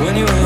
when you